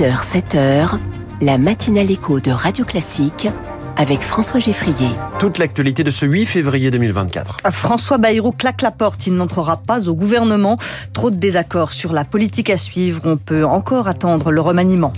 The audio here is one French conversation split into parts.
6h, 7h, la matinale écho de Radio Classique avec François Geffrier. Toute l'actualité de ce 8 février 2024. François Bayrou claque la porte, il n'entrera pas au gouvernement. Trop de désaccords sur la politique à suivre, on peut encore attendre le remaniement.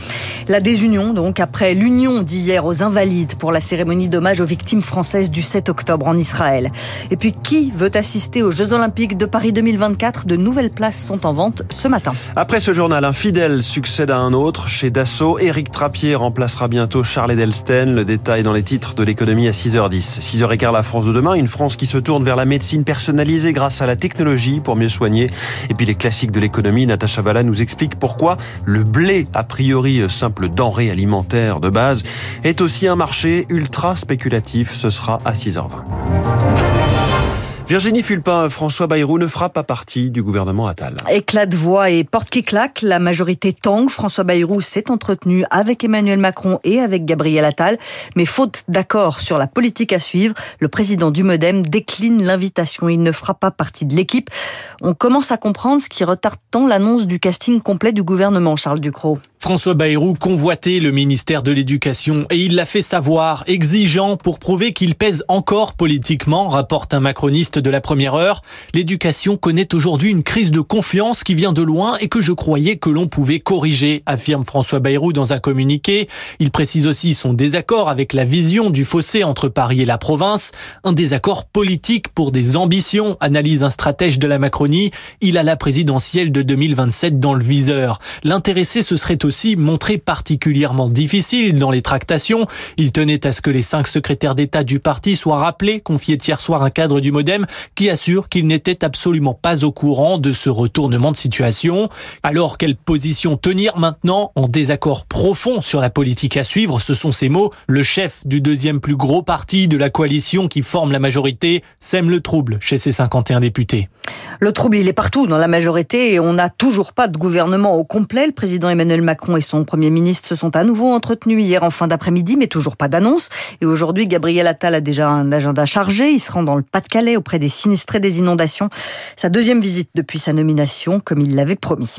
La désunion, donc, après l'union d'hier aux Invalides pour la cérémonie d'hommage aux victimes françaises du 7 octobre en Israël. Et puis, qui veut assister aux Jeux Olympiques de Paris 2024 De nouvelles places sont en vente ce matin. Après ce journal, un fidèle succède à un autre. Chez Dassault, Éric Trappier remplacera bientôt Charles Edelsten. Le détail dans les titres de l'économie à 6h10. 6h15, la France de demain, une France qui se tourne vers la médecine personnalisée grâce à la technologie pour mieux soigner. Et puis les classiques de l'économie, Natacha Valla nous explique pourquoi le blé, a priori simple denrée alimentaire de base, est aussi un marché ultra spéculatif. Ce sera à 6h20. Virginie Fulpin, François Bayrou ne fera pas partie du gouvernement Attal. Éclat de voix et porte qui claque, la majorité tangue. François Bayrou s'est entretenu avec Emmanuel Macron et avec Gabriel Attal. Mais faute d'accord sur la politique à suivre, le président du Modem décline l'invitation. Il ne fera pas partie de l'équipe. On commence à comprendre ce qui retarde tant l'annonce du casting complet du gouvernement, Charles Ducrot. François Bayrou convoitait le ministère de l'Éducation et il l'a fait savoir, exigeant pour prouver qu'il pèse encore politiquement, rapporte un macroniste de la première heure. L'éducation connaît aujourd'hui une crise de confiance qui vient de loin et que je croyais que l'on pouvait corriger, affirme François Bayrou dans un communiqué. Il précise aussi son désaccord avec la vision du fossé entre Paris et la province, un désaccord politique pour des ambitions, analyse un stratège de la Macronie. Il a la présidentielle de 2027 dans le viseur. L'intéressé ce serait aussi montré particulièrement difficile dans les tractations. Il tenait à ce que les cinq secrétaires d'État du parti soient rappelés, confiait hier soir un cadre du Modem qui assure qu'il n'était absolument pas au courant de ce retournement de situation. Alors, quelle position tenir maintenant en désaccord profond sur la politique à suivre? Ce sont ces mots. Le chef du deuxième plus gros parti de la coalition qui forme la majorité sème le trouble chez ses 51 députés. Le trouble, il est partout dans la majorité et on n'a toujours pas de gouvernement au complet. Le président Emmanuel Macron et son premier ministre se sont à nouveau entretenus hier en fin d'après-midi, mais toujours pas d'annonce. Et aujourd'hui, Gabriel Attal a déjà un agenda chargé. Il se rend dans le Pas-de-Calais auprès des sinistrés des inondations. Sa deuxième visite depuis sa nomination, comme il l'avait promis.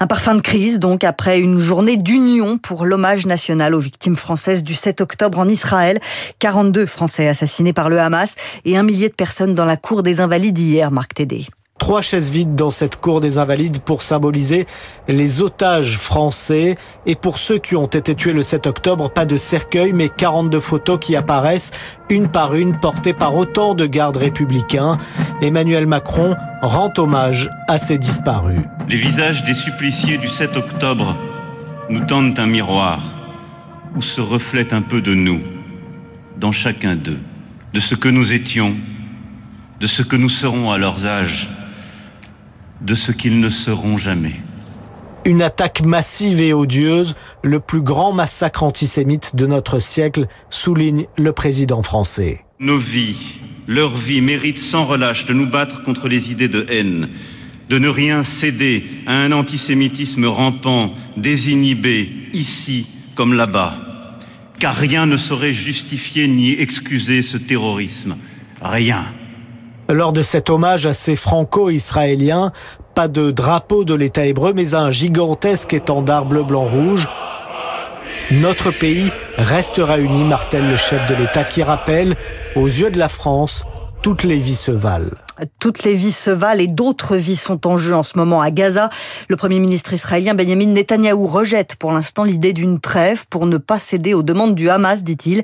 Un parfum de crise, donc, après une journée d'union pour l'hommage national aux victimes françaises du 7 octobre en Israël. 42 Français assassinés par le Hamas et un millier de personnes dans la cour des Invalides hier, Marc Tédé. Trois chaises vides dans cette cour des Invalides pour symboliser les otages français. Et pour ceux qui ont été tués le 7 octobre, pas de cercueil, mais 42 photos qui apparaissent une par une, portées par autant de gardes républicains. Emmanuel Macron rend hommage à ces disparus. Les visages des suppliciés du 7 octobre nous tendent un miroir où se reflète un peu de nous, dans chacun d'eux, de ce que nous étions, de ce que nous serons à leurs âges de ce qu'ils ne seront jamais. Une attaque massive et odieuse, le plus grand massacre antisémite de notre siècle, souligne le président français. Nos vies, leur vie méritent sans relâche de nous battre contre les idées de haine, de ne rien céder à un antisémitisme rampant, désinhibé, ici comme là-bas. Car rien ne saurait justifier ni excuser ce terrorisme. Rien. Lors de cet hommage à ces franco-israéliens, pas de drapeau de l'État hébreu, mais un gigantesque étendard bleu-blanc-rouge. Notre pays restera uni, martèle le chef de l'État, qui rappelle, aux yeux de la France, toutes les vies se valent. Toutes les vies se valent et d'autres vies sont en jeu en ce moment à Gaza. Le Premier ministre israélien Benjamin Netanyahou rejette pour l'instant l'idée d'une trêve pour ne pas céder aux demandes du Hamas, dit-il.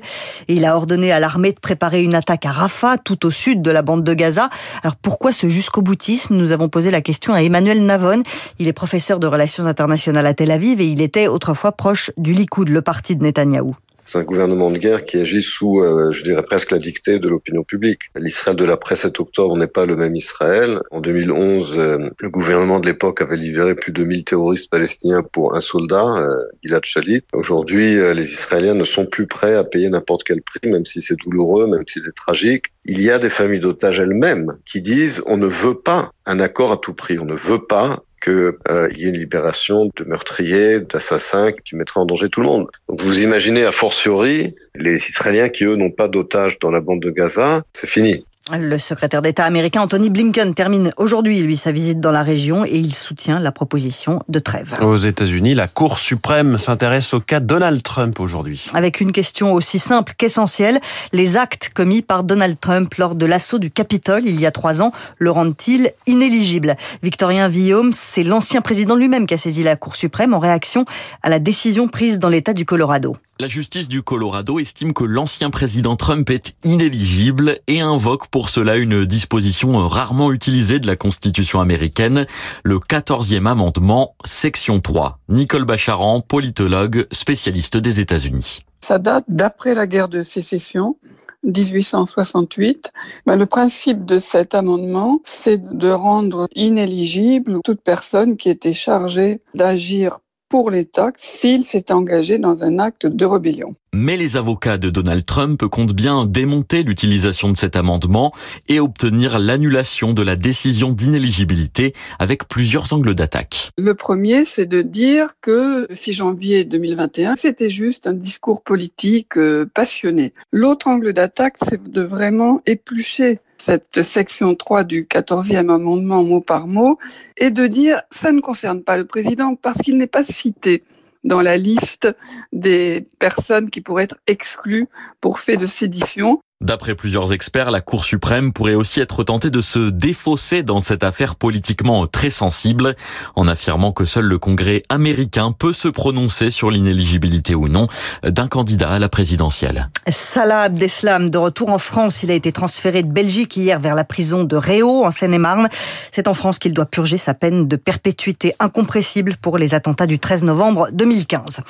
Et il a ordonné à l'armée de préparer une attaque à Rafah, tout au sud de la bande de Gaza. Alors pourquoi ce jusqu'au boutisme Nous avons posé la question à Emmanuel Navon. Il est professeur de relations internationales à Tel Aviv et il était autrefois proche du Likoud, le parti de Netanyahou. C'est un gouvernement de guerre qui agit sous, euh, je dirais presque la dictée de l'opinion publique. L'Israël de l'après 7 octobre n'est pas le même Israël. En 2011, euh, le gouvernement de l'époque avait libéré plus de 1000 terroristes palestiniens pour un soldat, euh, Gilad Shalit. Aujourd'hui, les Israéliens ne sont plus prêts à payer n'importe quel prix, même si c'est douloureux, même si c'est tragique. Il y a des familles d'otages elles-mêmes qui disent on ne veut pas un accord à tout prix, on ne veut pas qu'il euh, y ait une libération de meurtriers, d'assassins qui mettraient en danger tout le monde. Donc vous imaginez a fortiori les Israéliens qui eux n'ont pas d'otages dans la bande de Gaza, c'est fini. Le secrétaire d'État américain Anthony Blinken termine aujourd'hui, lui, sa visite dans la région et il soutient la proposition de trêve. Aux États-Unis, la Cour suprême s'intéresse au cas Donald Trump aujourd'hui. Avec une question aussi simple qu'essentielle, les actes commis par Donald Trump lors de l'assaut du Capitole il y a trois ans le rendent-ils inéligible? Victorien Villaume, c'est l'ancien président lui-même qui a saisi la Cour suprême en réaction à la décision prise dans l'État du Colorado. La justice du Colorado estime que l'ancien président Trump est inéligible et invoque pour cela une disposition rarement utilisée de la Constitution américaine, le 14e amendement, section 3. Nicole Bacharan, politologue, spécialiste des États-Unis. Ça date d'après la guerre de sécession, 1868. Ben, le principe de cet amendement, c'est de rendre inéligible toute personne qui était chargée d'agir pour l'État s'il s'est engagé dans un acte de rébellion. Mais les avocats de Donald Trump comptent bien démonter l'utilisation de cet amendement et obtenir l'annulation de la décision d'inéligibilité avec plusieurs angles d'attaque. Le premier, c'est de dire que le 6 janvier 2021, c'était juste un discours politique euh, passionné. L'autre angle d'attaque, c'est de vraiment éplucher cette section 3 du 14e amendement mot par mot et de dire ça ne concerne pas le président parce qu'il n'est pas cité dans la liste des personnes qui pourraient être exclues pour fait de sédition. D'après plusieurs experts, la Cour suprême pourrait aussi être tentée de se défausser dans cette affaire politiquement très sensible, en affirmant que seul le Congrès américain peut se prononcer sur l'inéligibilité ou non d'un candidat à la présidentielle. Salah Abdeslam, de retour en France, il a été transféré de Belgique hier vers la prison de Réau, en Seine-et-Marne. C'est en France qu'il doit purger sa peine de perpétuité incompressible pour les attentats du 13 novembre 2015.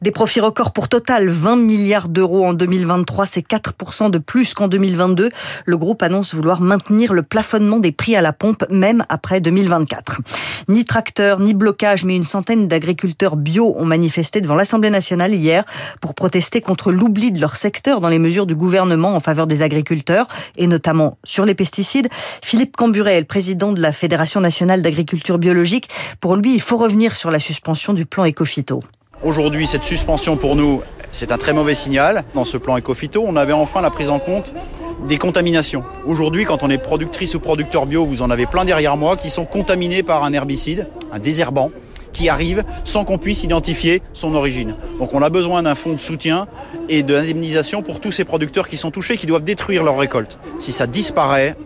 Des profits records pour Total, 20 milliards d'euros en 2023, c'est 4% de plus qu'en 2022. Le groupe annonce vouloir maintenir le plafonnement des prix à la pompe, même après 2024. Ni tracteur, ni blocage, mais une centaine d'agriculteurs bio ont manifesté devant l'Assemblée nationale hier pour protester contre l'oubli de leur secteur dans les mesures du gouvernement en faveur des agriculteurs, et notamment sur les pesticides. Philippe Camburet, président de la Fédération nationale d'agriculture biologique, pour lui, il faut revenir sur la suspension du plan Ecofito. Aujourd'hui, cette suspension pour nous, c'est un très mauvais signal. Dans ce plan Ecofito, on avait enfin la prise en compte des contaminations. Aujourd'hui, quand on est productrice ou producteur bio, vous en avez plein derrière moi qui sont contaminés par un herbicide, un désherbant qui arrive sans qu'on puisse identifier son origine. Donc on a besoin d'un fonds de soutien et d'indemnisation pour tous ces producteurs qui sont touchés, qui doivent détruire leur récolte. Si ça disparaît,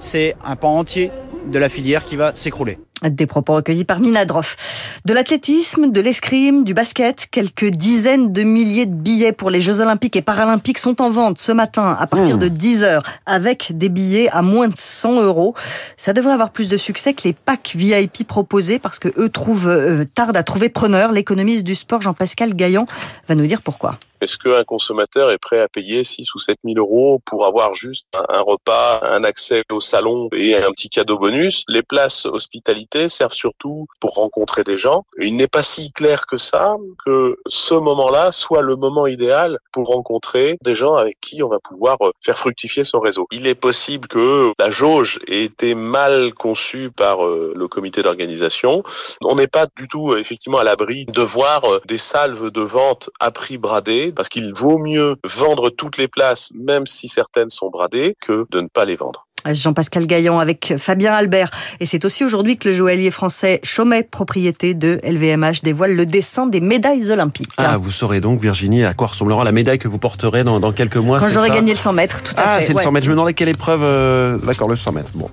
c'est un pan entier de la filière qui va s'écrouler. Des propos recueillis par Nina Droff. De l'athlétisme, de l'escrime, du basket, quelques dizaines de milliers de billets pour les Jeux Olympiques et Paralympiques sont en vente ce matin à partir de 10 heures avec des billets à moins de 100 euros. Ça devrait avoir plus de succès que les packs VIP proposés parce que eux trouvent, euh, tardent à trouver preneur. L'économiste du sport Jean-Pascal Gaillan va nous dire pourquoi. Est-ce qu'un consommateur est prêt à payer 6 ou 7 000 euros pour avoir juste un repas, un accès au salon et un petit cadeau bonus? Les places hospitalité servent surtout pour rencontrer des gens. il n'est pas si clair que ça que ce moment-là soit le moment idéal pour rencontrer des gens avec qui on va pouvoir faire fructifier son réseau. Il est possible que la jauge ait été mal conçue par euh, le comité d'organisation. On n'est pas du tout effectivement à l'abri de voir euh, des salves de vente à prix bradé parce qu'il vaut mieux vendre toutes les places, même si certaines sont bradées, que de ne pas les vendre. Jean-Pascal Gaillan avec Fabien Albert. Et c'est aussi aujourd'hui que le joaillier français Chaumet, propriété de LVMH, dévoile le dessin des médailles olympiques. Ah, vous saurez donc, Virginie, à quoi ressemblera la médaille que vous porterez dans, dans quelques mois Quand j'aurai gagné le 100 mètres, tout à ah, fait. Ah, c'est le 100 mètres. Je me demandais quelle épreuve. Euh... D'accord, le 100 mètres. Bon.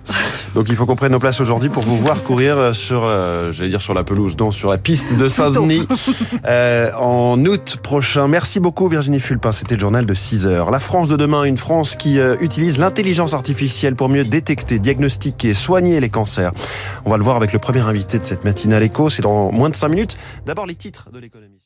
donc il faut qu'on prenne nos places aujourd'hui pour vous voir courir euh, sur, euh, j'allais dire sur la pelouse, non, sur la piste de Saint-Denis euh, en août prochain. Merci beaucoup, Virginie Fulpin. C'était le journal de 6 heures. La France de demain, une France qui utilise l'intelligence artificielle pour mieux détecter, diagnostiquer, soigner les cancers. On va le voir avec le premier invité de cette matinale écho. C'est dans moins de 5 minutes. D'abord les titres de l'économie.